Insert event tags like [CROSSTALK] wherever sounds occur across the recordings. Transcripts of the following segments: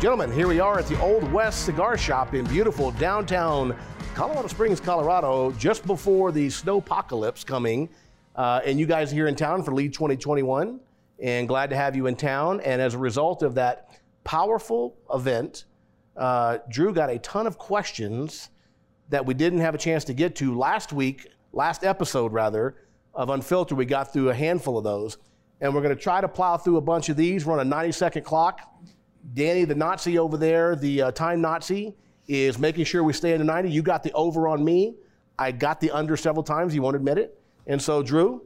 Gentlemen, here we are at the Old West Cigar Shop in beautiful downtown Colorado Springs, Colorado, just before the snowpocalypse coming. Uh, and you guys here in town for Lead 2021, and glad to have you in town. And as a result of that powerful event, uh, Drew got a ton of questions that we didn't have a chance to get to last week, last episode rather, of Unfiltered. We got through a handful of those. And we're going to try to plow through a bunch of these. We're on a 90 second clock. Danny, the Nazi over there, the uh, time Nazi, is making sure we stay in the 90. You got the over on me. I got the under several times. You won't admit it. And so, Drew,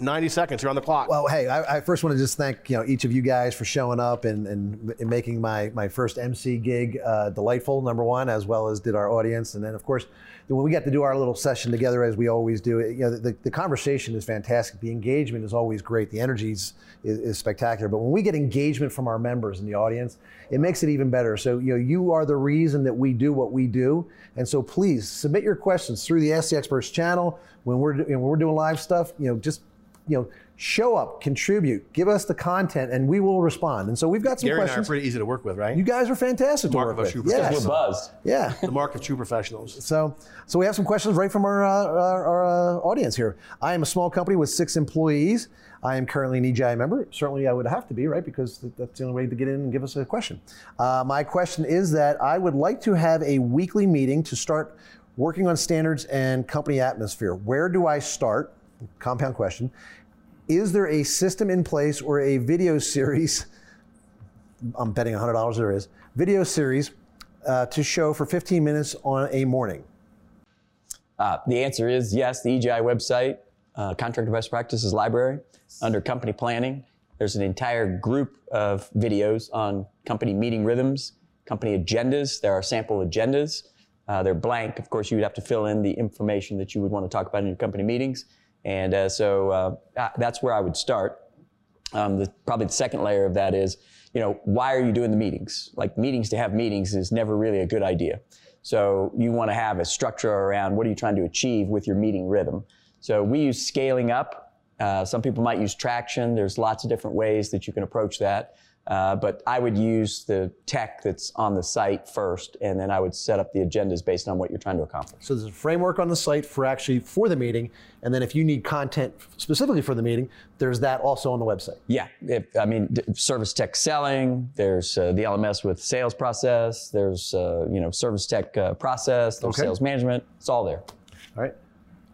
90 seconds. You're on the clock. Well, hey, I, I, first want to just thank you know each of you guys for showing up and, and, and making my, my first MC gig uh, delightful, number one, as well as did our audience. And then, of course, when we got to do our little session together, as we always do, you know, the, the conversation is fantastic. The engagement is always great. The energy is, is spectacular. But when we get engagement from our members in the audience, it makes it even better. So, you know, you are the reason that we do what we do. And so please submit your questions through the Ask the Experts channel. When we're, when we're doing live stuff, you know, just you know, show up, contribute, give us the content, and we will respond. And so we've got some Gary questions. and I are pretty easy to work with, right? You guys are fantastic to Mark work of a with. true Yes. professional. We're buzzed. Yeah. the mark of true professionals. So, so we have some questions right from our, uh, our, our uh, audience here. I am a small company with six employees. I am currently an EGI member. Certainly, I would have to be, right? Because that's the only way to get in and give us a question. Uh, my question is that I would like to have a weekly meeting to start working on standards and company atmosphere. Where do I start? Compound question. Is there a system in place or a video series? I'm betting $100 there is. Video series uh, to show for 15 minutes on a morning. Uh, the answer is yes. The EGI website, uh, Contractor Best Practices Library, under Company Planning, there's an entire group of videos on company meeting rhythms, company agendas. There are sample agendas. Uh, they're blank. Of course, you would have to fill in the information that you would want to talk about in your company meetings. And uh, so uh, uh, that's where I would start. Um, the, probably the second layer of that is, you know, why are you doing the meetings? Like meetings to have meetings is never really a good idea. So you want to have a structure around what are you trying to achieve with your meeting rhythm. So we use scaling up. Uh, some people might use traction. There's lots of different ways that you can approach that. Uh, but I would use the tech that's on the site first, and then I would set up the agendas based on what you're trying to accomplish. So there's a framework on the site for actually for the meeting, and then if you need content specifically for the meeting, there's that also on the website. Yeah, if, I mean, service tech selling. There's uh, the LMS with sales process. There's uh, you know service tech uh, process. There's Okay. sales management. It's all there. All right.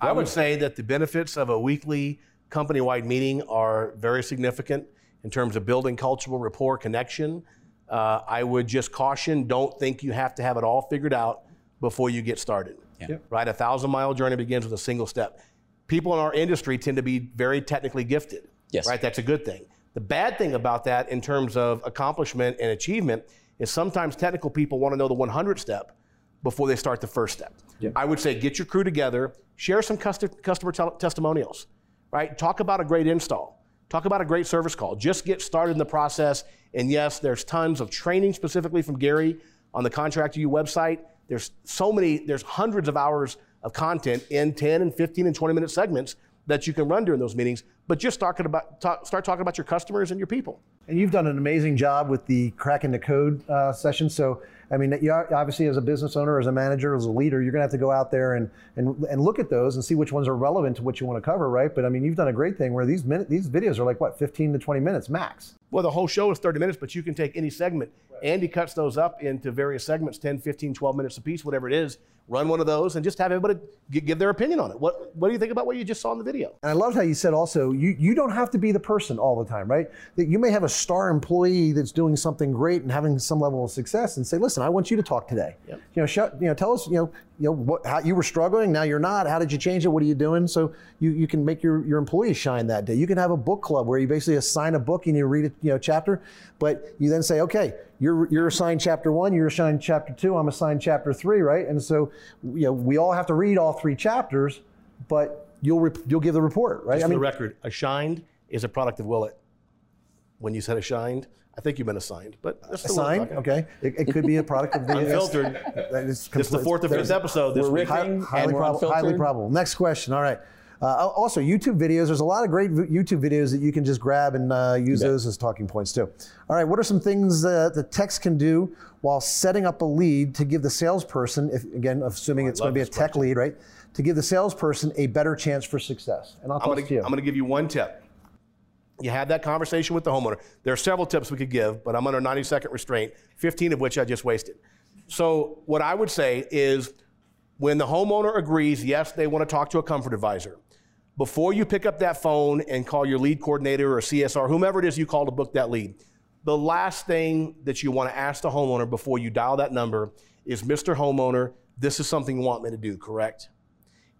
I would say that the benefits of a weekly company-wide meeting are very significant in terms of building cultural rapport connection. Uh, I would just caution: don't think you have to have it all figured out before you get started. Yeah. Right, a thousand-mile journey begins with a single step. People in our industry tend to be very technically gifted. Yes. Right, that's a good thing. The bad thing about that, in terms of accomplishment and achievement, is sometimes technical people want to know the 100 step before they start the first step. I would say get your crew together, share some custom, customer tel- testimonials, right? Talk about a great install, talk about a great service call. Just get started in the process. And yes, there's tons of training specifically from Gary on the Contractor U website. There's so many, there's hundreds of hours of content in 10 and 15 and 20 minute segments that you can run during those meetings. But just start, about, talk, start talking about your customers and your people. And you've done an amazing job with the cracking the code uh, session. So, I mean, you are, obviously, as a business owner, as a manager, as a leader, you're going to have to go out there and, and and look at those and see which ones are relevant to what you want to cover, right? But I mean, you've done a great thing where these minute, these videos are like what, 15 to 20 minutes max. Well, the whole show is 30 minutes, but you can take any segment. Andy cuts those up into various segments 10, 15, 12 minutes apiece, whatever it is. Run one of those and just have everybody give their opinion on it. What, what do you think about what you just saw in the video? And I loved how you said also, you, you don't have to be the person all the time, right? That you may have a star employee that's doing something great and having some level of success and say, listen, I want you to talk today. You know, you know, tell us, you know, you know, what, how you were struggling, now you're not. How did you change it? What are you doing? So you, you can make your, your employees shine that day. You can have a book club where you basically assign a book and you read a you know, chapter, but you then say, okay, you're, you're assigned chapter one, you're assigned chapter two, I'm assigned chapter three, right? And so, you know, we all have to read all three chapters, but you'll, rep- you'll give the report, right? Just for the record, Ashined is a product of Willett. When you said Ashined, I think you've been assigned, but that's the Assigned, okay. It, it could be a product of the [LAUGHS] Unfiltered. That is It's the fourth or fifth there's- episode this We're week. riffing. Hi- highly, prob- highly probable. Next question. All right. Uh, also, YouTube videos. There's a lot of great YouTube videos that you can just grab and uh, use those as talking points too. All right, what are some things uh, the techs can do while setting up a lead to give the salesperson, if again, assuming it's going to be a this tech lead, right? To give the salesperson a better chance for success. And I'll I'm gonna, to you. I'm gonna give you one tip. You have that conversation with the homeowner. There are several tips we could give, but I'm under 90 second restraint, 15 of which I just wasted. So, what I would say is when the homeowner agrees, yes, they want to talk to a comfort advisor, before you pick up that phone and call your lead coordinator or CSR, whomever it is you call to book that lead, the last thing that you want to ask the homeowner before you dial that number is Mr. Homeowner, this is something you want me to do, correct?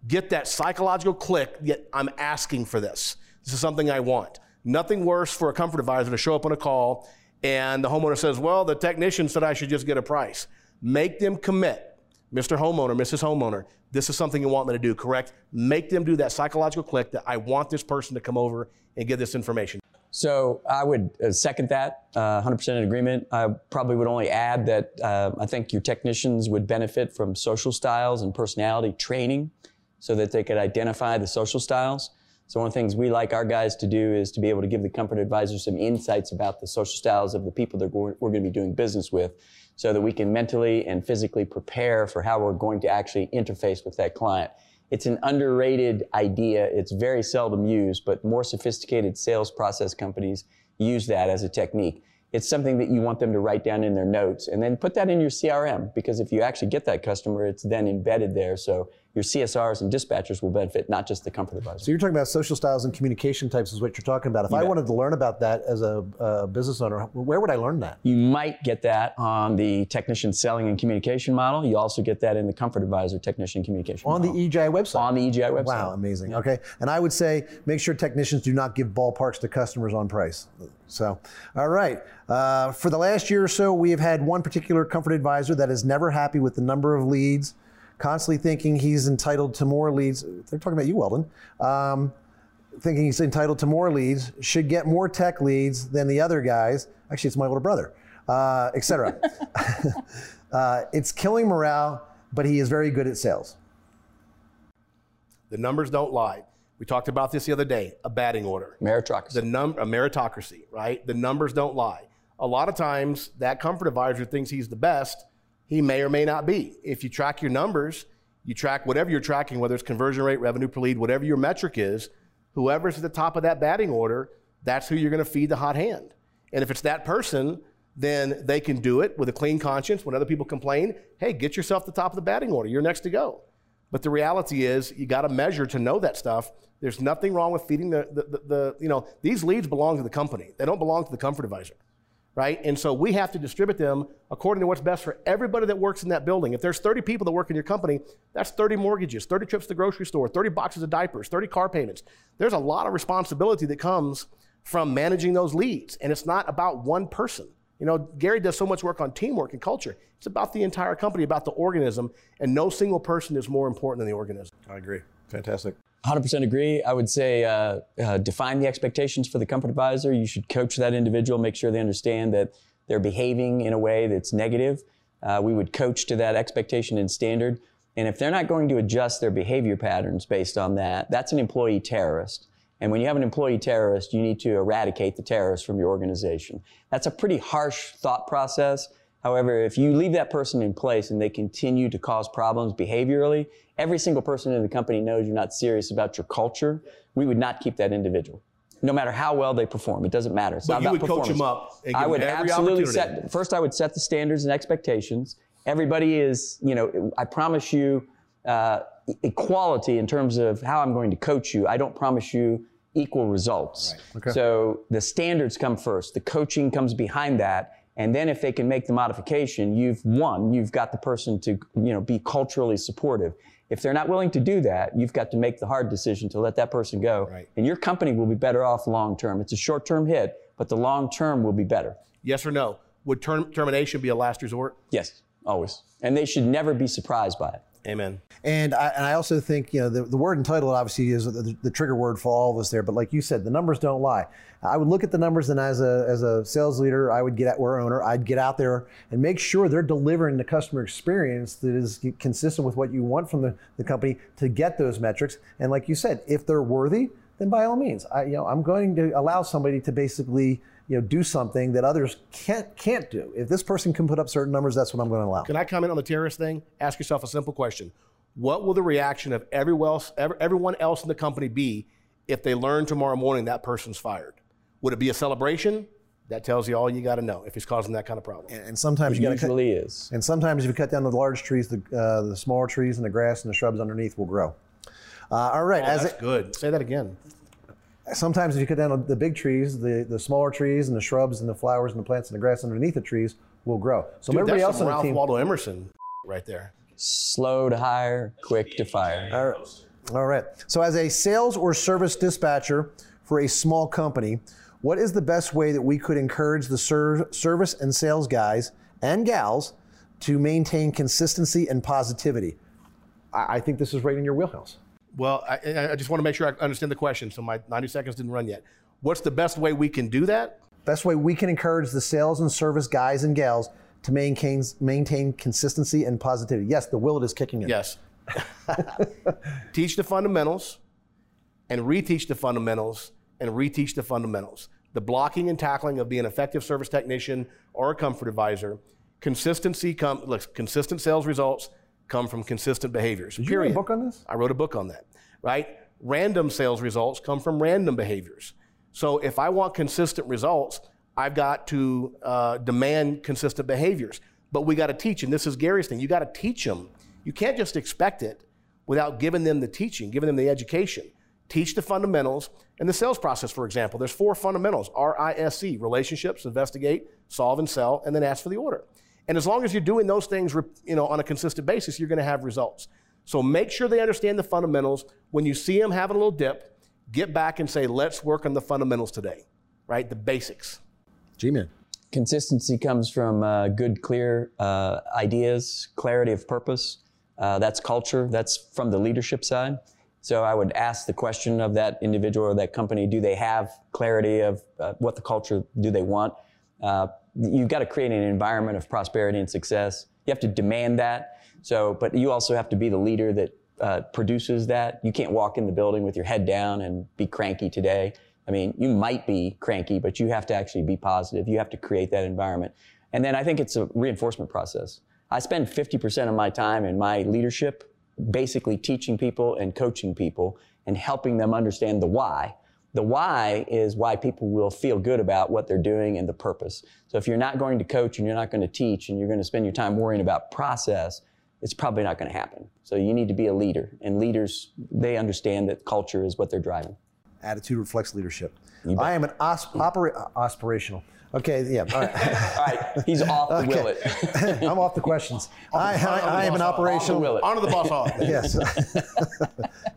get that psychological click, yet I'm asking for this. This is something I want. Nothing worse for a comfort advisor to show up on a call and the homeowner says, Well, the technician said I should just get a price. Make them commit. Mr. Homeowner, Mrs. Homeowner, this is something you want me to do, correct? Make them do that psychological click that I want this person to come over and get this information. So I would uh, second that, uh, 100% in agreement. I probably would only add that uh, I think your technicians would benefit from social styles and personality training so that they could identify the social styles. So one of the things we like our guys to do is to be able to give the comfort advisor some insights about the social styles of the people that we're, going to be doing business with so that we can mentally and physically prepare for how we're going to actually interface with that client. It's an underrated idea. It's very seldom used, but more sophisticated sales process companies use that as a technique. It's something that you want them to write down in their notes and then put that in your CRM because if you actually get that customer, it's then embedded there. So your CSRs and dispatchers will benefit, not just the comfort advisor. So you're talking about social styles and communication types is what you're talking about. If I bet. wanted to learn about that as a, uh business owner, where would I learn that? You might get that on the technician selling and communication model. You also get that in the comfort advisor technician communication On the model. EGI website. on the EGI website. Wow, amazing. Okay. And I would say make sure technicians do not give ballparks to customers on price. So, all right. Uh, for the last year or so, we have had one particular comfort advisor that is never happy with the number of leads, constantly thinking he's entitled to more leads. They're talking about you, Weldon. Um, thinking he's entitled to more leads, should get more tech leads than the other guys. Actually, it's my older brother, uh, etc. [LAUGHS] [LAUGHS] uh, it's killing morale, but he is very good at sales. The numbers don't lie. We talked about this the other day a batting order. Meritocracy. the num a meritocracy, right? The numbers don't lie. A lot of times, that comfort advisor thinks he's the best. He may or may not be. If you track your numbers, you track whatever you're tracking, whether it's conversion rate, revenue per lead, whatever your metric is, whoever's at the top of that batting order, that's who you're going to feed the hot hand. And if it's that person, then they can do it with a clean conscience. When other people complain, hey, get yourself the top of the batting order. You're next to go. But the reality is, you got to measure to know that stuff. There's nothing wrong with feeding the, the, the, the, you know, these leads belong to the company. They don't belong to the comfort advisor, right? And so we have to distribute them according to what's best for everybody that works in that building. If there's 30 people that work in your company, that's 30 mortgages, 30 trips to the grocery store, 30 boxes of diapers, 30 car payments. There's a lot of responsibility that comes from managing those leads. And it's not about one person. You know, Gary does so much work on teamwork and culture. It's about the entire company, about the organism, and no single person is more important than the organism. I agree. Fantastic. 100% agree. I would say uh, uh, define the expectations for the comfort advisor. You should coach that individual, make sure they understand that they're behaving in a way that's negative. Uh, we would coach to that expectation and standard. And if they're not going to adjust their behavior patterns based on that, that's an employee terrorist. And when you have an employee terrorist, you need to eradicate the terrorist from your organization. That's a pretty harsh thought process. However, if you leave that person in place and they continue to cause problems behaviorally, every single person in the company knows you're not serious about your culture. We would not keep that individual. No matter how well they perform, it doesn't matter. It's But not you about would coach them up and give I would absolutely set. First, I would set the standards and expectations. Everybody is, you know, I promise you uh, equality in terms of how I'm going to coach you. I don't promise you equal results. So the standards come first. The coaching comes behind that. And then if they can make the modification, you've won. You've got the person to, you know, be culturally supportive. If they're not willing to do that, you've got to make the hard decision to let that person go. Right. And your company will be better off long term. It's a short term hit, but the long term will be better. Yes or no? Would term, termination be a last resort? Yes, always. And they should never be surprised by it. Amen. And I, and I also think you know the, the word entitled obviously is the, the trigger word for all of us there. But like you said, the numbers don't lie. I would look at the numbers, and as a as a sales leader, I would get at or owner, I'd get out there and make sure they're delivering the customer experience that is consistent with what you want from the, the company to get those metrics. And like you said, if they're worthy, then by all means, I you know I'm going to allow somebody to basically you know do something that others can't can't do. If this person can put up certain numbers, that's what I'm going to allow. Can I comment on the terrorist thing? Ask yourself a simple question: What will the reaction of everyone else, everyone else in the company be if they learn tomorrow morning that person's fired? Would it be a celebration? That tells you all you got to know if he's causing that kind of problem. And, and sometimes It you got to usually is. And sometimes if you cut down the large trees, the uh, the smaller trees and the grass and the shrubs underneath will grow. Uh, all right, Oh, as that's it, good. Say that again. Sometimes if you cut down the big trees, the, the smaller trees and the shrubs and the flowers and the plants and the grass underneath the trees will grow. So Dude, everybody that's else some on the Ralph team. Waldo Emerson right there. Slow to hire, quick to fire. All right. All right. So as a sales or service dispatcher for a small company, what is the best way that we could encourage the ser- service and sales guys and gals to maintain consistency and positivity? I, I think this is right in your wheelhouse. Well, I, I- just want to make sure I understand the question. So my 90 seconds didn't run yet. What's the best way we can do that? Best way we can encourage the sales and service guys and gals to maintain maintain consistency and positivity. Yes, the Willett is kicking in. Yes. [LAUGHS] Teach the fundamentals and reteach the fundamentals and reteach the fundamentals. The blocking and tackling of being an effective service technician or a comfort advisor. Consistency look, consistent sales results come from consistent behaviors. Did you write a book on this? I wrote a book on that, right? Random sales results come from random behaviors. So if I want consistent results, I've got to uh, demand consistent behaviors. But we got to teach, and this is Gary's thing. You got to teach them. You can't just expect it without giving them the teaching, giving them the education. Teach the fundamentals and the sales process. For example, there's four fundamentals: RISC, relationships, investigate, solve, and sell, and then ask for the order. And as long as you're doing those things, you know, on a consistent basis, you're going to have results. So make sure they understand the fundamentals. When you see them having a little dip, get back and say, let's work on the fundamentals today, right? The basics. G-Man. Consistency comes from uh, good, clear uh, ideas, clarity of purpose. Uh, that's culture. That's from the leadership side. So I would ask the question of that individual or that company: Do they have clarity of uh, what the culture do they want? You've got to create an environment of prosperity and success. You have to demand that. So, but you also have to be the leader that uh, produces that. You can't walk in the building with your head down and be cranky today. I mean, you might be cranky, but you have to actually be positive. You have to create that environment. And then I think it's a reinforcement process. I spend 50% of my time in my leadership basically teaching people and coaching people and helping them understand the why. The why is why people will feel good about what they're doing and the purpose. So if you're not going to coach and you're not going to teach and you're going to spend your time worrying about process, it's probably not going to happen. So you need to be a leader. And leaders, they understand that culture is what they're driving. Attitude reflects leadership. I am an osp- opera- aspirational. Okay, yeah. All right. All right, he's off the [LAUGHS] Willett. [LAUGHS] I'm off the questions. I, I, I am an Off the operational. Willett. On to the boss hog. [LAUGHS] Yes.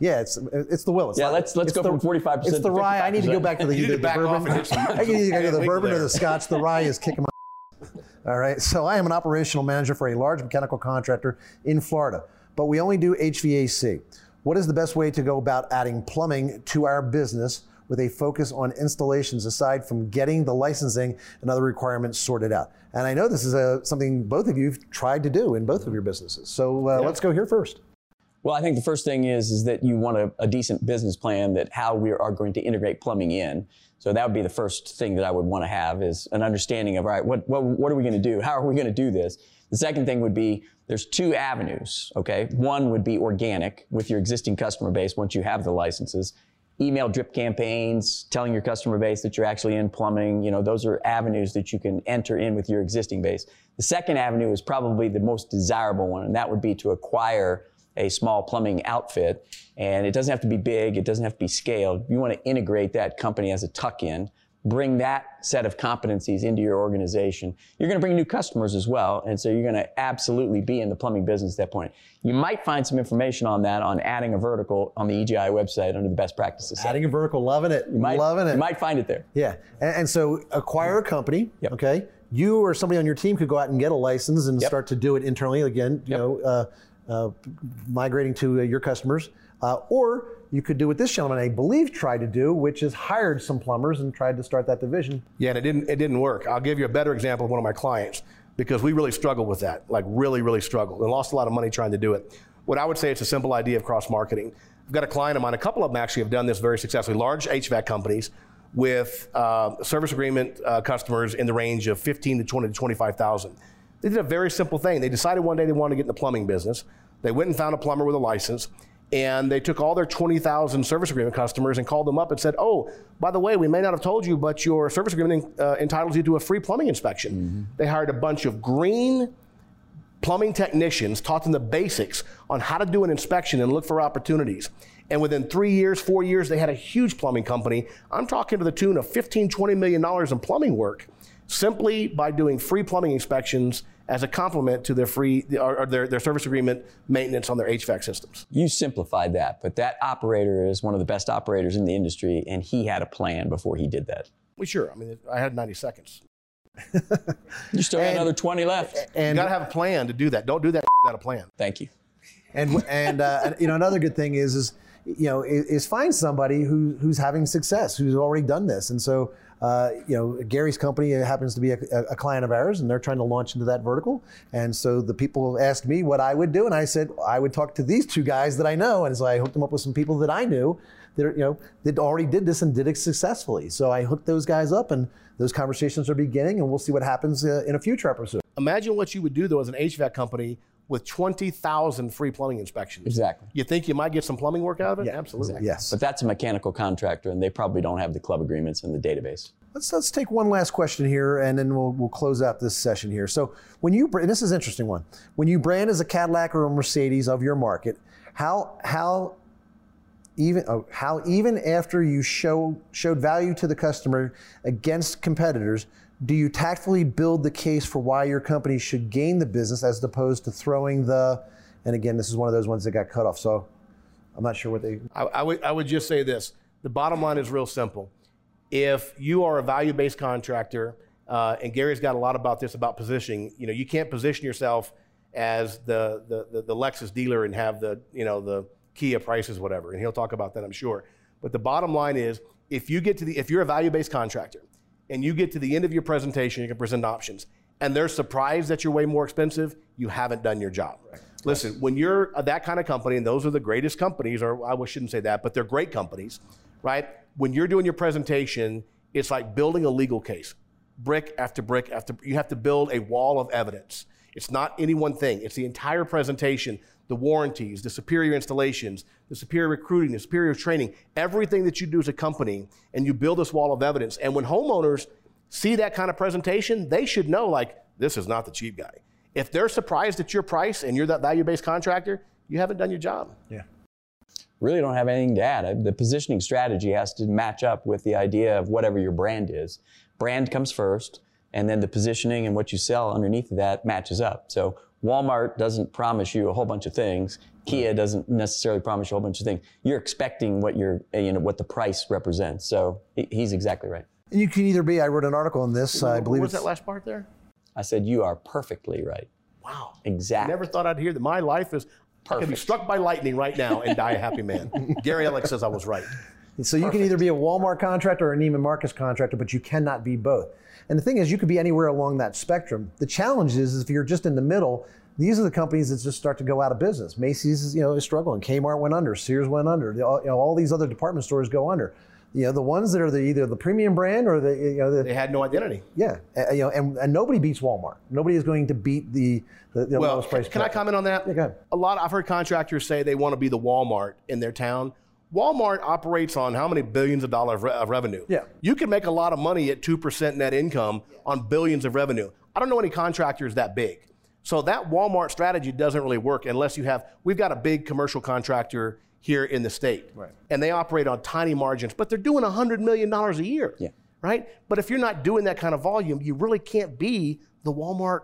yeah, it's it's the will. It's Yeah, let's- let's it's go the- from 45% It's the to rye. I need to go back to the, You need the, to back bourbon. off some- I need to go to the Wait bourbon or the scotch. The rye is kicking my. All right. So I am an operational manager for a large mechanical contractor in Florida, but we only do HVAC. What is the best way to go about adding plumbing to our business with a focus on installations aside from getting the licensing and other requirements sorted out? And I know this is a, something both of you have tried to do in both of your businesses. So uh, let's go here first. Well, I think the first thing is is that you want a, a decent business plan that how we are going to integrate plumbing in. So that would be the first thing that I would want to have is an understanding of all right, what what, what are we going to do? How are we going to do this? The second thing would be there's two avenues. Okay, one would be organic with your existing customer base once you have the licenses. Email drip campaigns, telling your customer base that you're actually in plumbing. You know, those are avenues that you can enter in with your existing base. The second avenue is probably the most desirable one, and that would be to acquire a small plumbing outfit. And it doesn't have to be big, it doesn't have to be scaled. You want to integrate that company as a tuck in, bring that set of competencies into your organization. You're going to bring new customers as well. And so you're going to absolutely be in the plumbing business at that point. You might find some information on that on adding a vertical on the EGI website under the best practices. Adding a vertical, loving it. You might, loving it. You might find it there. Yeah, and, and so acquire a company. Yep. Okay, you or somebody on your team could go out and get a license and Yep. start to do it internally. Again, you Yep. know, uh, uh, migrating to uh, your customers. Uh, or you could do what this gentleman, I believe, tried to do, which is hired some plumbers and tried to start that division. Yeah, and it didn't it didn't work. I'll give you a better example of one of my clients because we really struggled with that, like really, really struggled and lost a lot of money trying to do it. What I would say it's a simple idea of cross marketing. I've got a client of mine, a couple of them actually have done this very successfully, large HVAC companies with uh, service agreement uh, customers in the range of 15 to 20 to 25,000. They did a very simple thing. They decided one day they wanted to get in the plumbing business. They went and found a plumber with a license and they took all their 20,000 service agreement customers and called them up and said, "Oh, by the way, we may not have told you, but your service agreement uh, entitles you to a free plumbing inspection." Mm-hmm. They hired a bunch of green plumbing technicians, taught them the basics on how to do an inspection and look for opportunities. And within three years, four years, they had a huge plumbing company. I'm talking to the tune of 15, 20 million dollars in plumbing work simply by doing free plumbing inspections as a complement to their free or, their, their service agreement maintenance on their HVAC systems. You simplified that, but that operator is one of the best operators in the industry, and he had a plan before he did that. Well, sure. I mean, I had 90 seconds. you still have another 20 left. And you got to have a plan to do that. Don't do that [LAUGHS] without a plan. Thank you. And and uh, you know another good thing is is you know is, is find somebody who who's having success, who's already done this, and so uh, you know, Gary's company happens to be a, a, client of ours, and they're trying to launch into that vertical. And so the people asked me what I would do, and I said I would talk to these two guys that I know, and so I hooked them up with some people that I knew that you know that already did this and did it successfully. So I hooked those guys up, and those conversations are beginning, and we'll see what happens uh, in a future episode. Imagine what you would do though as an HVAC company with 20,000 free plumbing inspections. Exactly. You think you might get some plumbing work out of it? Yeah, absolutely. Exactly. Yes. But that's a mechanical contractor, and they probably don't have the club agreements in the database. Let's, let's take one last question here, and then we'll, we'll close out this session here. So, when you, and this is an interesting one, when you brand as a Cadillac or a Mercedes of your market, how, how even oh, how even after you show showed value to the customer against competitors, do you tactfully build the case for why your company should gain the business as opposed to throwing the and again this is one of those ones that got cut off so i'm not sure what they I, I, would, I would just say this. The bottom line is real simple. If you are a value-based contractor uh, and gary's got a lot about this about positioning you know you can't position yourself as the, the, the, the lexus dealer and have the you know the kia prices whatever and he'll talk about that i'm sure. But the bottom line is if you get to the if you're a value-based contractor and you get to the end of your presentation, you can present options, and they're surprised that you're way more expensive, you haven't done your job. Right. Listen, when you're uh, that kind of company, and those are the greatest companies, or I shouldn't say that, but they're great companies, right? When you're doing your presentation, it's like building a legal case, brick after brick after. You have to build a wall of evidence. It's not any one thing. It's the entire presentation the warranties, the superior installations, the superior recruiting, the superior training, everything that you do as a company, and you build this wall of evidence. And when homeowners see that kind of presentation, they should know, like, this is not the cheap guy. If they're surprised at your price and you're that value based contractor, you haven't done your job. Yeah. Really don't have anything to add. The positioning strategy has to match up with the idea of whatever your brand is. Brand comes first, and then the positioning and what you sell underneath of that matches up. So Walmart doesn't promise you a whole bunch of things. Kia doesn't necessarily promise you a whole bunch of things. You're expecting what uh, you know what the price represents. So he's exactly right. And you can either be. I wrote an article on this. I believe. What was that last part there? I said you are perfectly right. Wow. Exactly. Never thought I'd hear that. My life is Perfect. I could be struck by lightning right now and die a happy man. [LAUGHS] Gary Alex says I was right. So you Perfect. can either be a Walmart contractor or a Neiman Marcus contractor, but you cannot be both. And the thing is, you could be anywhere along that spectrum. The challenge is, is if you're just in the middle, these are the companies that just start to go out of business. Macy's is, you know, is struggling. Kmart went under. Sears went under. you know, all these other department stores go under. You know, the ones that are the, either the premium brand or the, you know, the, they had no identity. Yeah, uh, you know, and, and nobody beats Walmart. Nobody is going to beat the, the, the well, lowest price. Can I comment on that? Yeah, go ahead. A lot. I've heard contractors say they want to be the Walmart in their town. Walmart operates on how many billions of dollars of revenue? Yeah. You can make a lot of money at 2% net income on billions of revenue. I don't know any contractors that big. So that Walmart strategy doesn't really work unless you have, we've got a big commercial contractor here in the state. Right. And they operate on tiny margins, but they're doing $100 million a year. Yeah. Right? But if you're not doing that kind of volume, you really can't be the Walmart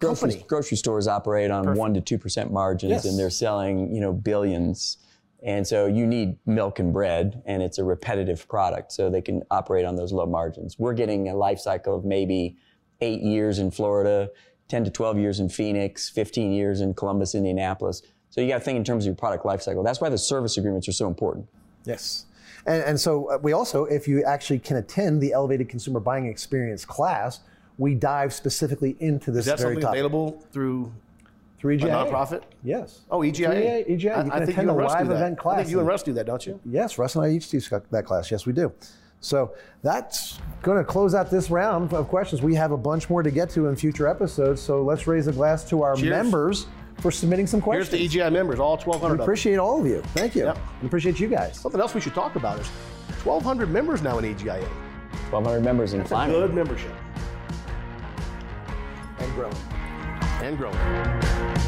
grocery, company. grocery stores operate on Perfect. one to two percent margins, yes. and they're selling you know billions. And so you need milk and bread, and it's a repetitive product, so they can operate on those low margins. We're getting a life cycle of maybe eight years in Florida, 10 to 12 years in Phoenix, 15 years in Columbus, Indianapolis. So you got to think in terms of your product life cycle. That's why the service agreements are so important. Yes. And, and so uh, we also, if you actually can attend the Elevated Consumer Buying Experience class, we dive specifically into this Is that very something topic. available through Through a nonprofit? Yes. Oh, EGIA. EGIA. EGIA. I- You I can think attend you a and Russ live do that. event I class. think you and Russ do that, don't you? Yes, Russ and I each teach that class. Yes, we do. So that's going to close out this round of questions. We have a bunch more to get to in future episodes. So let's raise a glass to our Cheers. members for submitting some questions. Here's questions. to EGI members, all 1,200 We of them. appreciate all of you. Thank you. Yep. We appreciate you guys. Something else we should talk about is 1,200 members now in EGIA. 1,200 members in It's a climbing. good membership And growing. And growing.